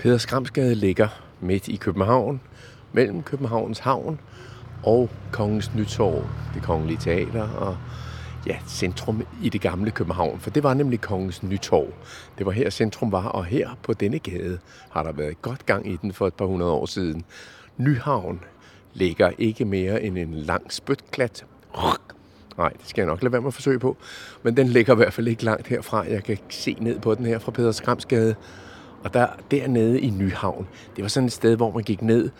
Peder Skramsgade ligger midt i København, mellem Københavns Havn og Kongens Nytorv, det kongelige teater og ja, centrum i det gamle København. For det var nemlig Kongens Nytorv. Det var her centrum var, og her på denne gade har der været godt gang i den for et par hundrede år siden. Nyhavn ligger ikke mere end en lang spytklat. Nej, det skal jeg nok lade være med at forsøge på. Men den ligger i hvert fald ikke langt herfra. Jeg kan se ned på den her fra Peder Skramsgade. Og der, dernede i Nyhavn, det var sådan et sted, hvor man gik ned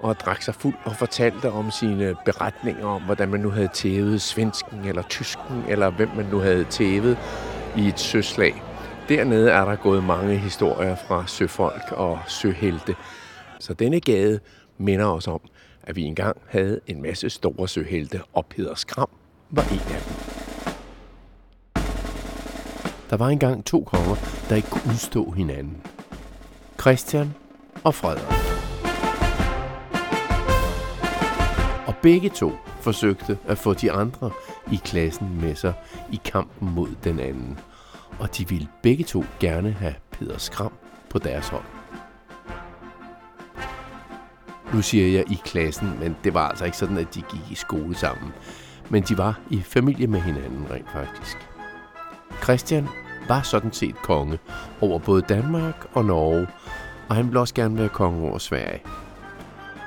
og drak sig fuld og fortalte om sine beretninger om, hvordan man nu havde tævet svensken eller tysken, eller hvem man nu havde tævet i et søslag. Dernede er der gået mange historier fra søfolk og søhelte. Så denne gade minder os om, at vi engang havde en masse store søhelte, og Peder Skram var en af dem. Der var engang to konger, der ikke kunne udstå hinanden. Christian og Frederik. Og begge to forsøgte at få de andre i klassen med sig i kampen mod den anden. Og de ville begge to gerne have Peder Skram på deres hold. Nu siger jeg i klassen, men det var altså ikke sådan, at de gik i skole sammen. Men de var i familie med hinanden rent faktisk. Christian var sådan set konge over både Danmark og Norge, og han ville også gerne være konge over Sverige.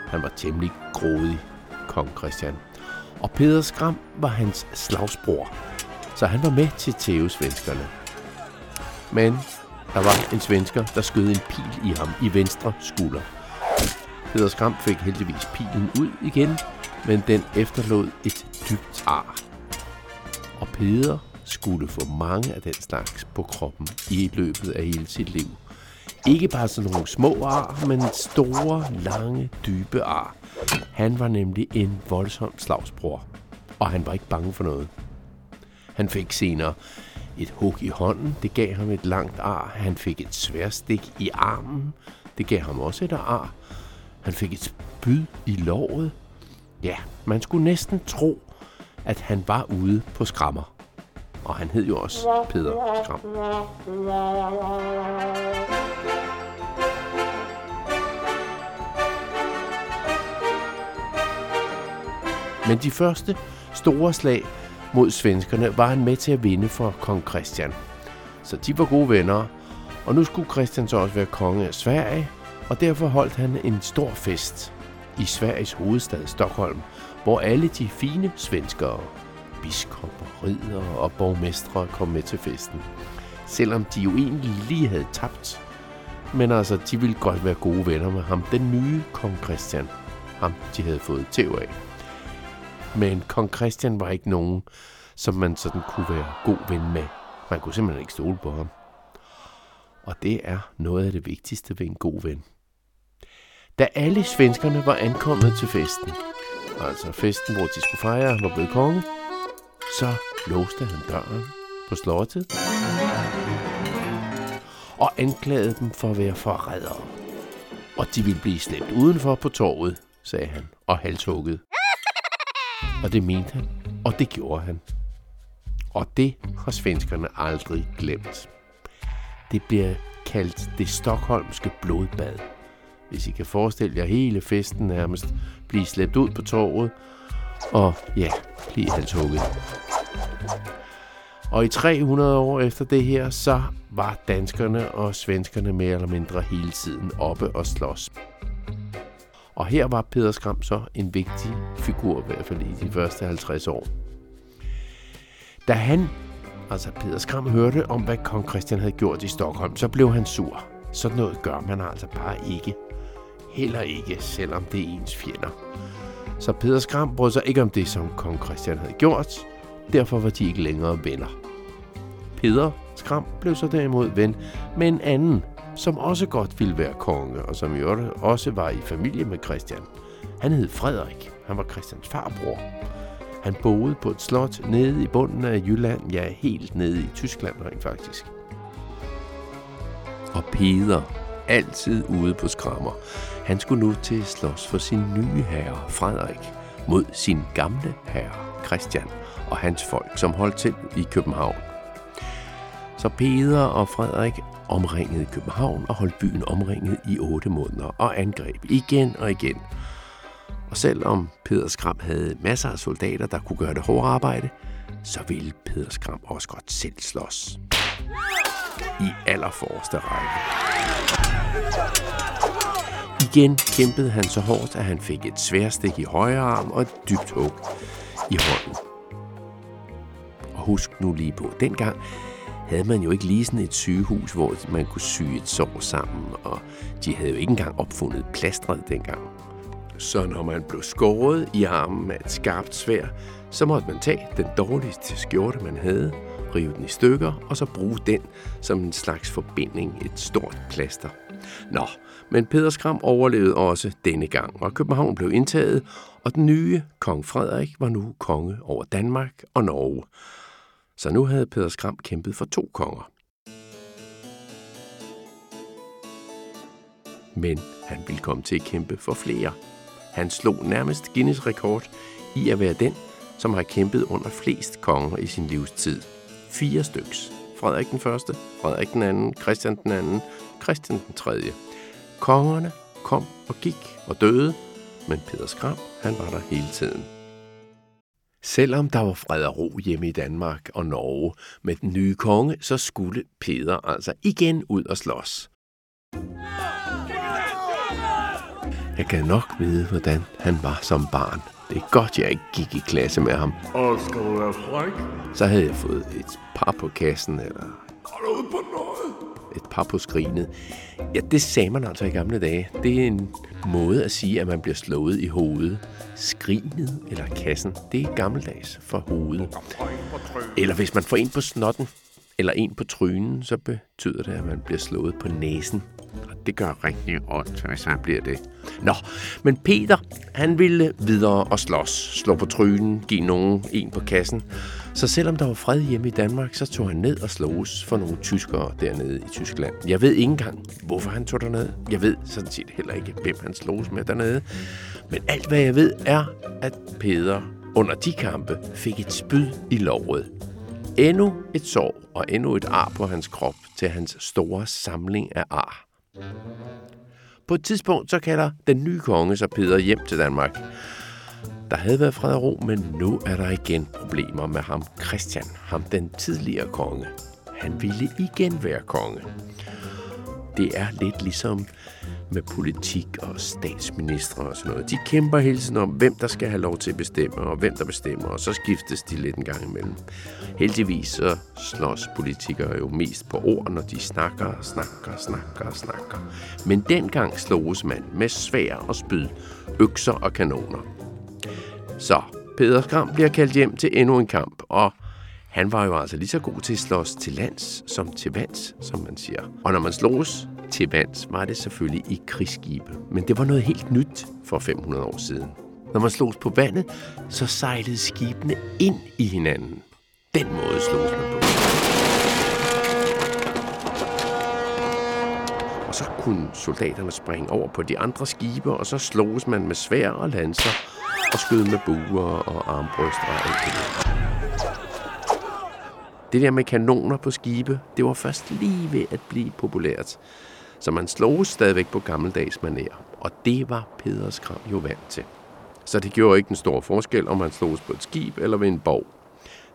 Han var temmelig grådig, kong Christian. Og Peder Skram var hans slagsbror, så han var med til tævesvenskerne. Men der var en svensker, der skød en pil i ham i venstre skulder. Peder Skram fik heldigvis pilen ud igen, men den efterlod et dybt ar. Og Peder skulle få mange af den slags på kroppen i løbet af hele sit liv. Ikke bare sådan nogle små ar, men store, lange, dybe ar. Han var nemlig en voldsom slagsbror, og han var ikke bange for noget. Han fik senere et hug i hånden, det gav ham et langt ar. Han fik et sværstik i armen, det gav ham også et ar. Han fik et spyd i låret. Ja, man skulle næsten tro, at han var ude på skrammer. Og han hed jo også Peder Skram. Men de første store slag mod svenskerne var han med til at vinde for kong Christian. Så de var gode venner, og nu skulle Christian så også være konge af Sverige, og derfor holdt han en stor fest i Sveriges hovedstad Stockholm, hvor alle de fine svenskere, biskopper, ridder og borgmestre kom med til festen. Selvom de jo egentlig lige havde tabt. Men altså, de ville godt være gode venner med ham, den nye kong Christian. Ham, de havde fået tæv af. Men kong Christian var ikke nogen, som man sådan kunne være god ven med. Man kunne simpelthen ikke stole på ham. Og det er noget af det vigtigste ved en god ven. Da alle svenskerne var ankommet til festen, altså festen, hvor de skulle fejre, han var blevet konge, så låste han døren på slottet og anklagede dem for at være forrædere. Og de ville blive slæbt udenfor på torvet, sagde han, og halshugget. Og det mente han, og det gjorde han. Og det har svenskerne aldrig glemt. Det bliver kaldt det stokholmske blodbad. Hvis I kan forestille jer hele festen nærmest blive slæbt ud på torvet, og ja, blive halshugget. Og i 300 år efter det her, så var danskerne og svenskerne mere eller mindre hele tiden oppe og slås. Og her var Peder Skram så en vigtig figur, i hvert fald i de første 50 år. Da han, altså Peder Skram, hørte om, hvad kong Christian havde gjort i Stockholm, så blev han sur. Sådan noget gør man altså bare ikke. Heller ikke, selvom det er ens fjender. Så Peder Skram brød sig ikke om det, som kong Christian havde gjort. Derfor var de ikke længere venner. Peder Skram blev så derimod ven med en anden, som også godt ville være konge, og som i øvrigt også var i familie med Christian. Han hed Frederik. Han var Christians farbror. Han boede på et slot nede i bunden af Jylland, ja, helt nede i Tyskland rent faktisk. Og Peder, altid ude på skrammer, han skulle nu til at slås for sin nye herre, Frederik, mod sin gamle herre, Christian, og hans folk, som holdt til i København. Så Peder og Frederik omringede København og holdt byen omringet i otte måneder og angreb igen og igen. Og selvom Peder Skram havde masser af soldater, der kunne gøre det hårde arbejde, så ville Peder Skram også godt selv slås. I allerforreste række. Igen kæmpede han så hårdt, at han fik et sværstik i højre arm og et dybt hug i hånden. Og husk nu lige på, dengang havde man jo ikke lige sådan et sygehus, hvor man kunne sy et sår sammen, og de havde jo ikke engang opfundet plastret dengang. Så når man blev skåret i armen med et skarpt svær, så måtte man tage den dårligste skjorte, man havde, rive den i stykker, og så bruge den som en slags forbinding, et stort plaster. Nå, men Peder Skram overlevede også denne gang, og København blev indtaget, og den nye kong Frederik var nu konge over Danmark og Norge. Så nu havde Peder Skram kæmpet for to konger. Men han ville komme til at kæmpe for flere. Han slog nærmest Guinness rekord i at være den, som har kæmpet under flest konger i sin livstid. Fire styks. Frederik den 1., Frederik den 2., Christian den 2., Christian den tredje. Kongerne kom og gik og døde, men Peter Skram, han var der hele tiden. Selvom der var fred og ro hjemme i Danmark og Norge med den nye konge, så skulle Peter altså igen ud og slås. Jeg kan nok vide, hvordan han var som barn. Det er godt, jeg ikke gik i klasse med ham. Og skal du være fræk? Så havde jeg fået et par på kassen, eller Går du ud på noget? et par på skrinet. Ja, det sagde man altså i gamle dage. Det er en måde at sige, at man bliver slået i hovedet. Skrinet eller kassen, det er gammeldags for hovedet. Eller hvis man får en på snotten, eller en på trynen, så betyder det, at man bliver slået på næsen. Og det gør rigtig ondt, hvis han bliver det. Nå, men Peter, han ville videre og slås. Slå på trynen, give nogen en på kassen. Så selvom der var fred hjemme i Danmark, så tog han ned og sloges for nogle tyskere dernede i Tyskland. Jeg ved ikke engang, hvorfor han tog derned. Jeg ved sådan set heller ikke, hvem han sloges med dernede. Men alt hvad jeg ved er, at Peter under de kampe fik et spyd i låret. Endnu et sår og endnu et ar på hans krop til hans store samling af ar. På et tidspunkt så kalder den nye konge så Peter hjem til Danmark. Der havde været fred og ro, men nu er der igen problemer med ham Christian, ham den tidligere konge. Han ville igen være konge. Det er lidt ligesom med politik og statsministre og sådan noget. De kæmper hele tiden om, hvem der skal have lov til at bestemme, og hvem der bestemmer, og så skiftes de lidt en gang imellem. Heldigvis så slås politikere jo mest på ord, når de snakker og snakker og snakker og snakker. Men dengang sloges man med svær og spyd, økser og kanoner. Så Peder Skram bliver kaldt hjem til endnu en kamp, og han var jo altså lige så god til at slås til lands som til vands, som man siger. Og når man slås til vands, var det selvfølgelig i krigsskibe. Men det var noget helt nyt for 500 år siden. Når man slås på vandet, så sejlede skibene ind i hinanden. Den måde slås man på. Og så kunne soldaterne springe over på de andre skibe, og så slås man med svær og lanser, og skød med buer og armbryst og alt det der. Det der med kanoner på skibe, det var først lige ved at blive populært. Så man slog stadigvæk på gammeldags manér. Og det var Peder Skram jo vant til. Så det gjorde ikke en stor forskel, om man sloges på et skib eller ved en borg.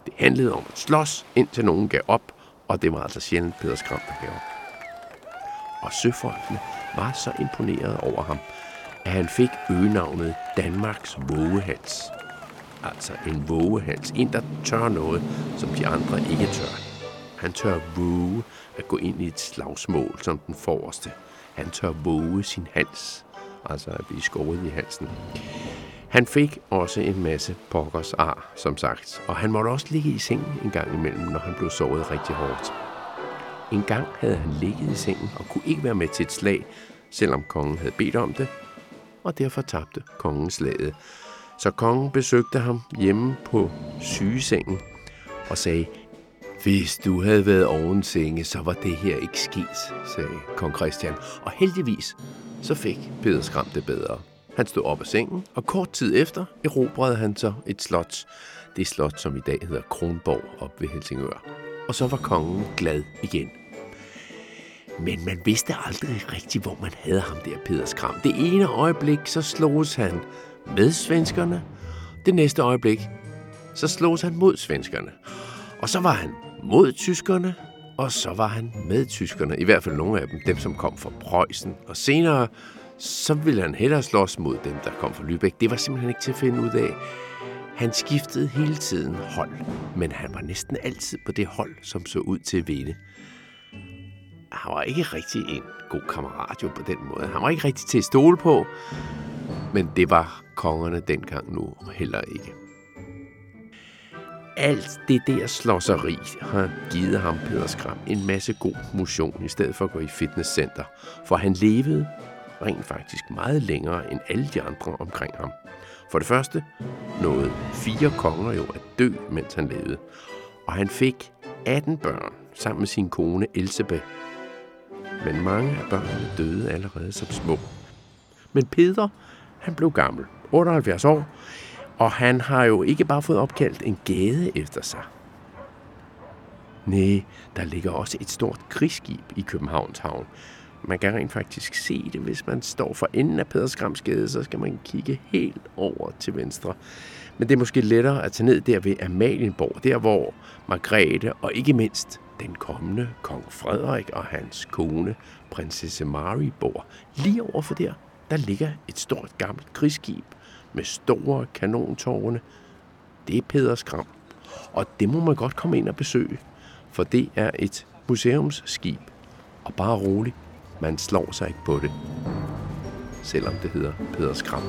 Det handlede om at slås, indtil nogen gav op, og det var altså sjældent Peder Skram, der gav op. Og søfolkene var så imponeret over ham, at han fik øgenavnet Danmarks vågehals. Altså en vågehals. En, der tør noget, som de andre ikke tør. Han tør våge at gå ind i et slagsmål som den forreste. Han tør våge sin hals, altså at blive skåret i halsen. Han fik også en masse pokkers ar, som sagt, og han måtte også ligge i sengen en gang imellem, når han blev såret rigtig hårdt. En gang havde han ligget i sengen og kunne ikke være med til et slag, selvom kongen havde bedt om det, og derfor tabte kongen slaget. Så kongen besøgte ham hjemme på sygesengen og sagde, hvis du havde været oven senge, så var det her ikke sket, sagde kong Christian. Og heldigvis, så fik Peder Skram det bedre. Han stod op af sengen, og kort tid efter erobrede han så et slot. Det slot, som i dag hedder Kronborg op ved Helsingør. og så var kongen glad igen. Men man vidste aldrig rigtigt, hvor man havde ham der, Peder Skram. Det ene øjeblik, så sloges han med svenskerne. Det næste øjeblik, så sloges han mod svenskerne. Og så var han mod tyskerne, og så var han med tyskerne. I hvert fald nogle af dem, dem som kom fra Preussen. Og senere, så ville han hellere slås mod dem, der kom fra Lübeck. Det var simpelthen ikke til at finde ud af. Han skiftede hele tiden hold, men han var næsten altid på det hold, som så ud til at vinde. Han var ikke rigtig en god kammerat jo på den måde. Han var ikke rigtig til at stole på, men det var kongerne dengang nu heller ikke. Alt det der slåseri har givet ham, Peder Skram, en masse god motion, i stedet for at gå i fitnesscenter. For han levede rent faktisk meget længere end alle de andre omkring ham. For det første nåede fire konger jo at dø, mens han levede. Og han fik 18 børn sammen med sin kone Elsebeth. Men mange af børnene døde allerede som små. Men Peter, han blev gammel, 78 år, og han har jo ikke bare fået opkaldt en gade efter sig. Nej, der ligger også et stort krigsskib i Københavns Havn. Man kan rent faktisk se det, hvis man står for enden af Pedersgramsgade, så skal man kigge helt over til venstre. Men det er måske lettere at tage ned der ved Amalienborg, der hvor Margrethe og ikke mindst den kommende kong Frederik og hans kone, prinsesse Mary, bor. Lige overfor der, der ligger et stort gammelt krigsskib med store kanontårne. Det er Pederskram, og det må man godt komme ind og besøge, for det er et museumsskib. Og bare rolig, man slår sig ikke på det, selvom det hedder Pederskram.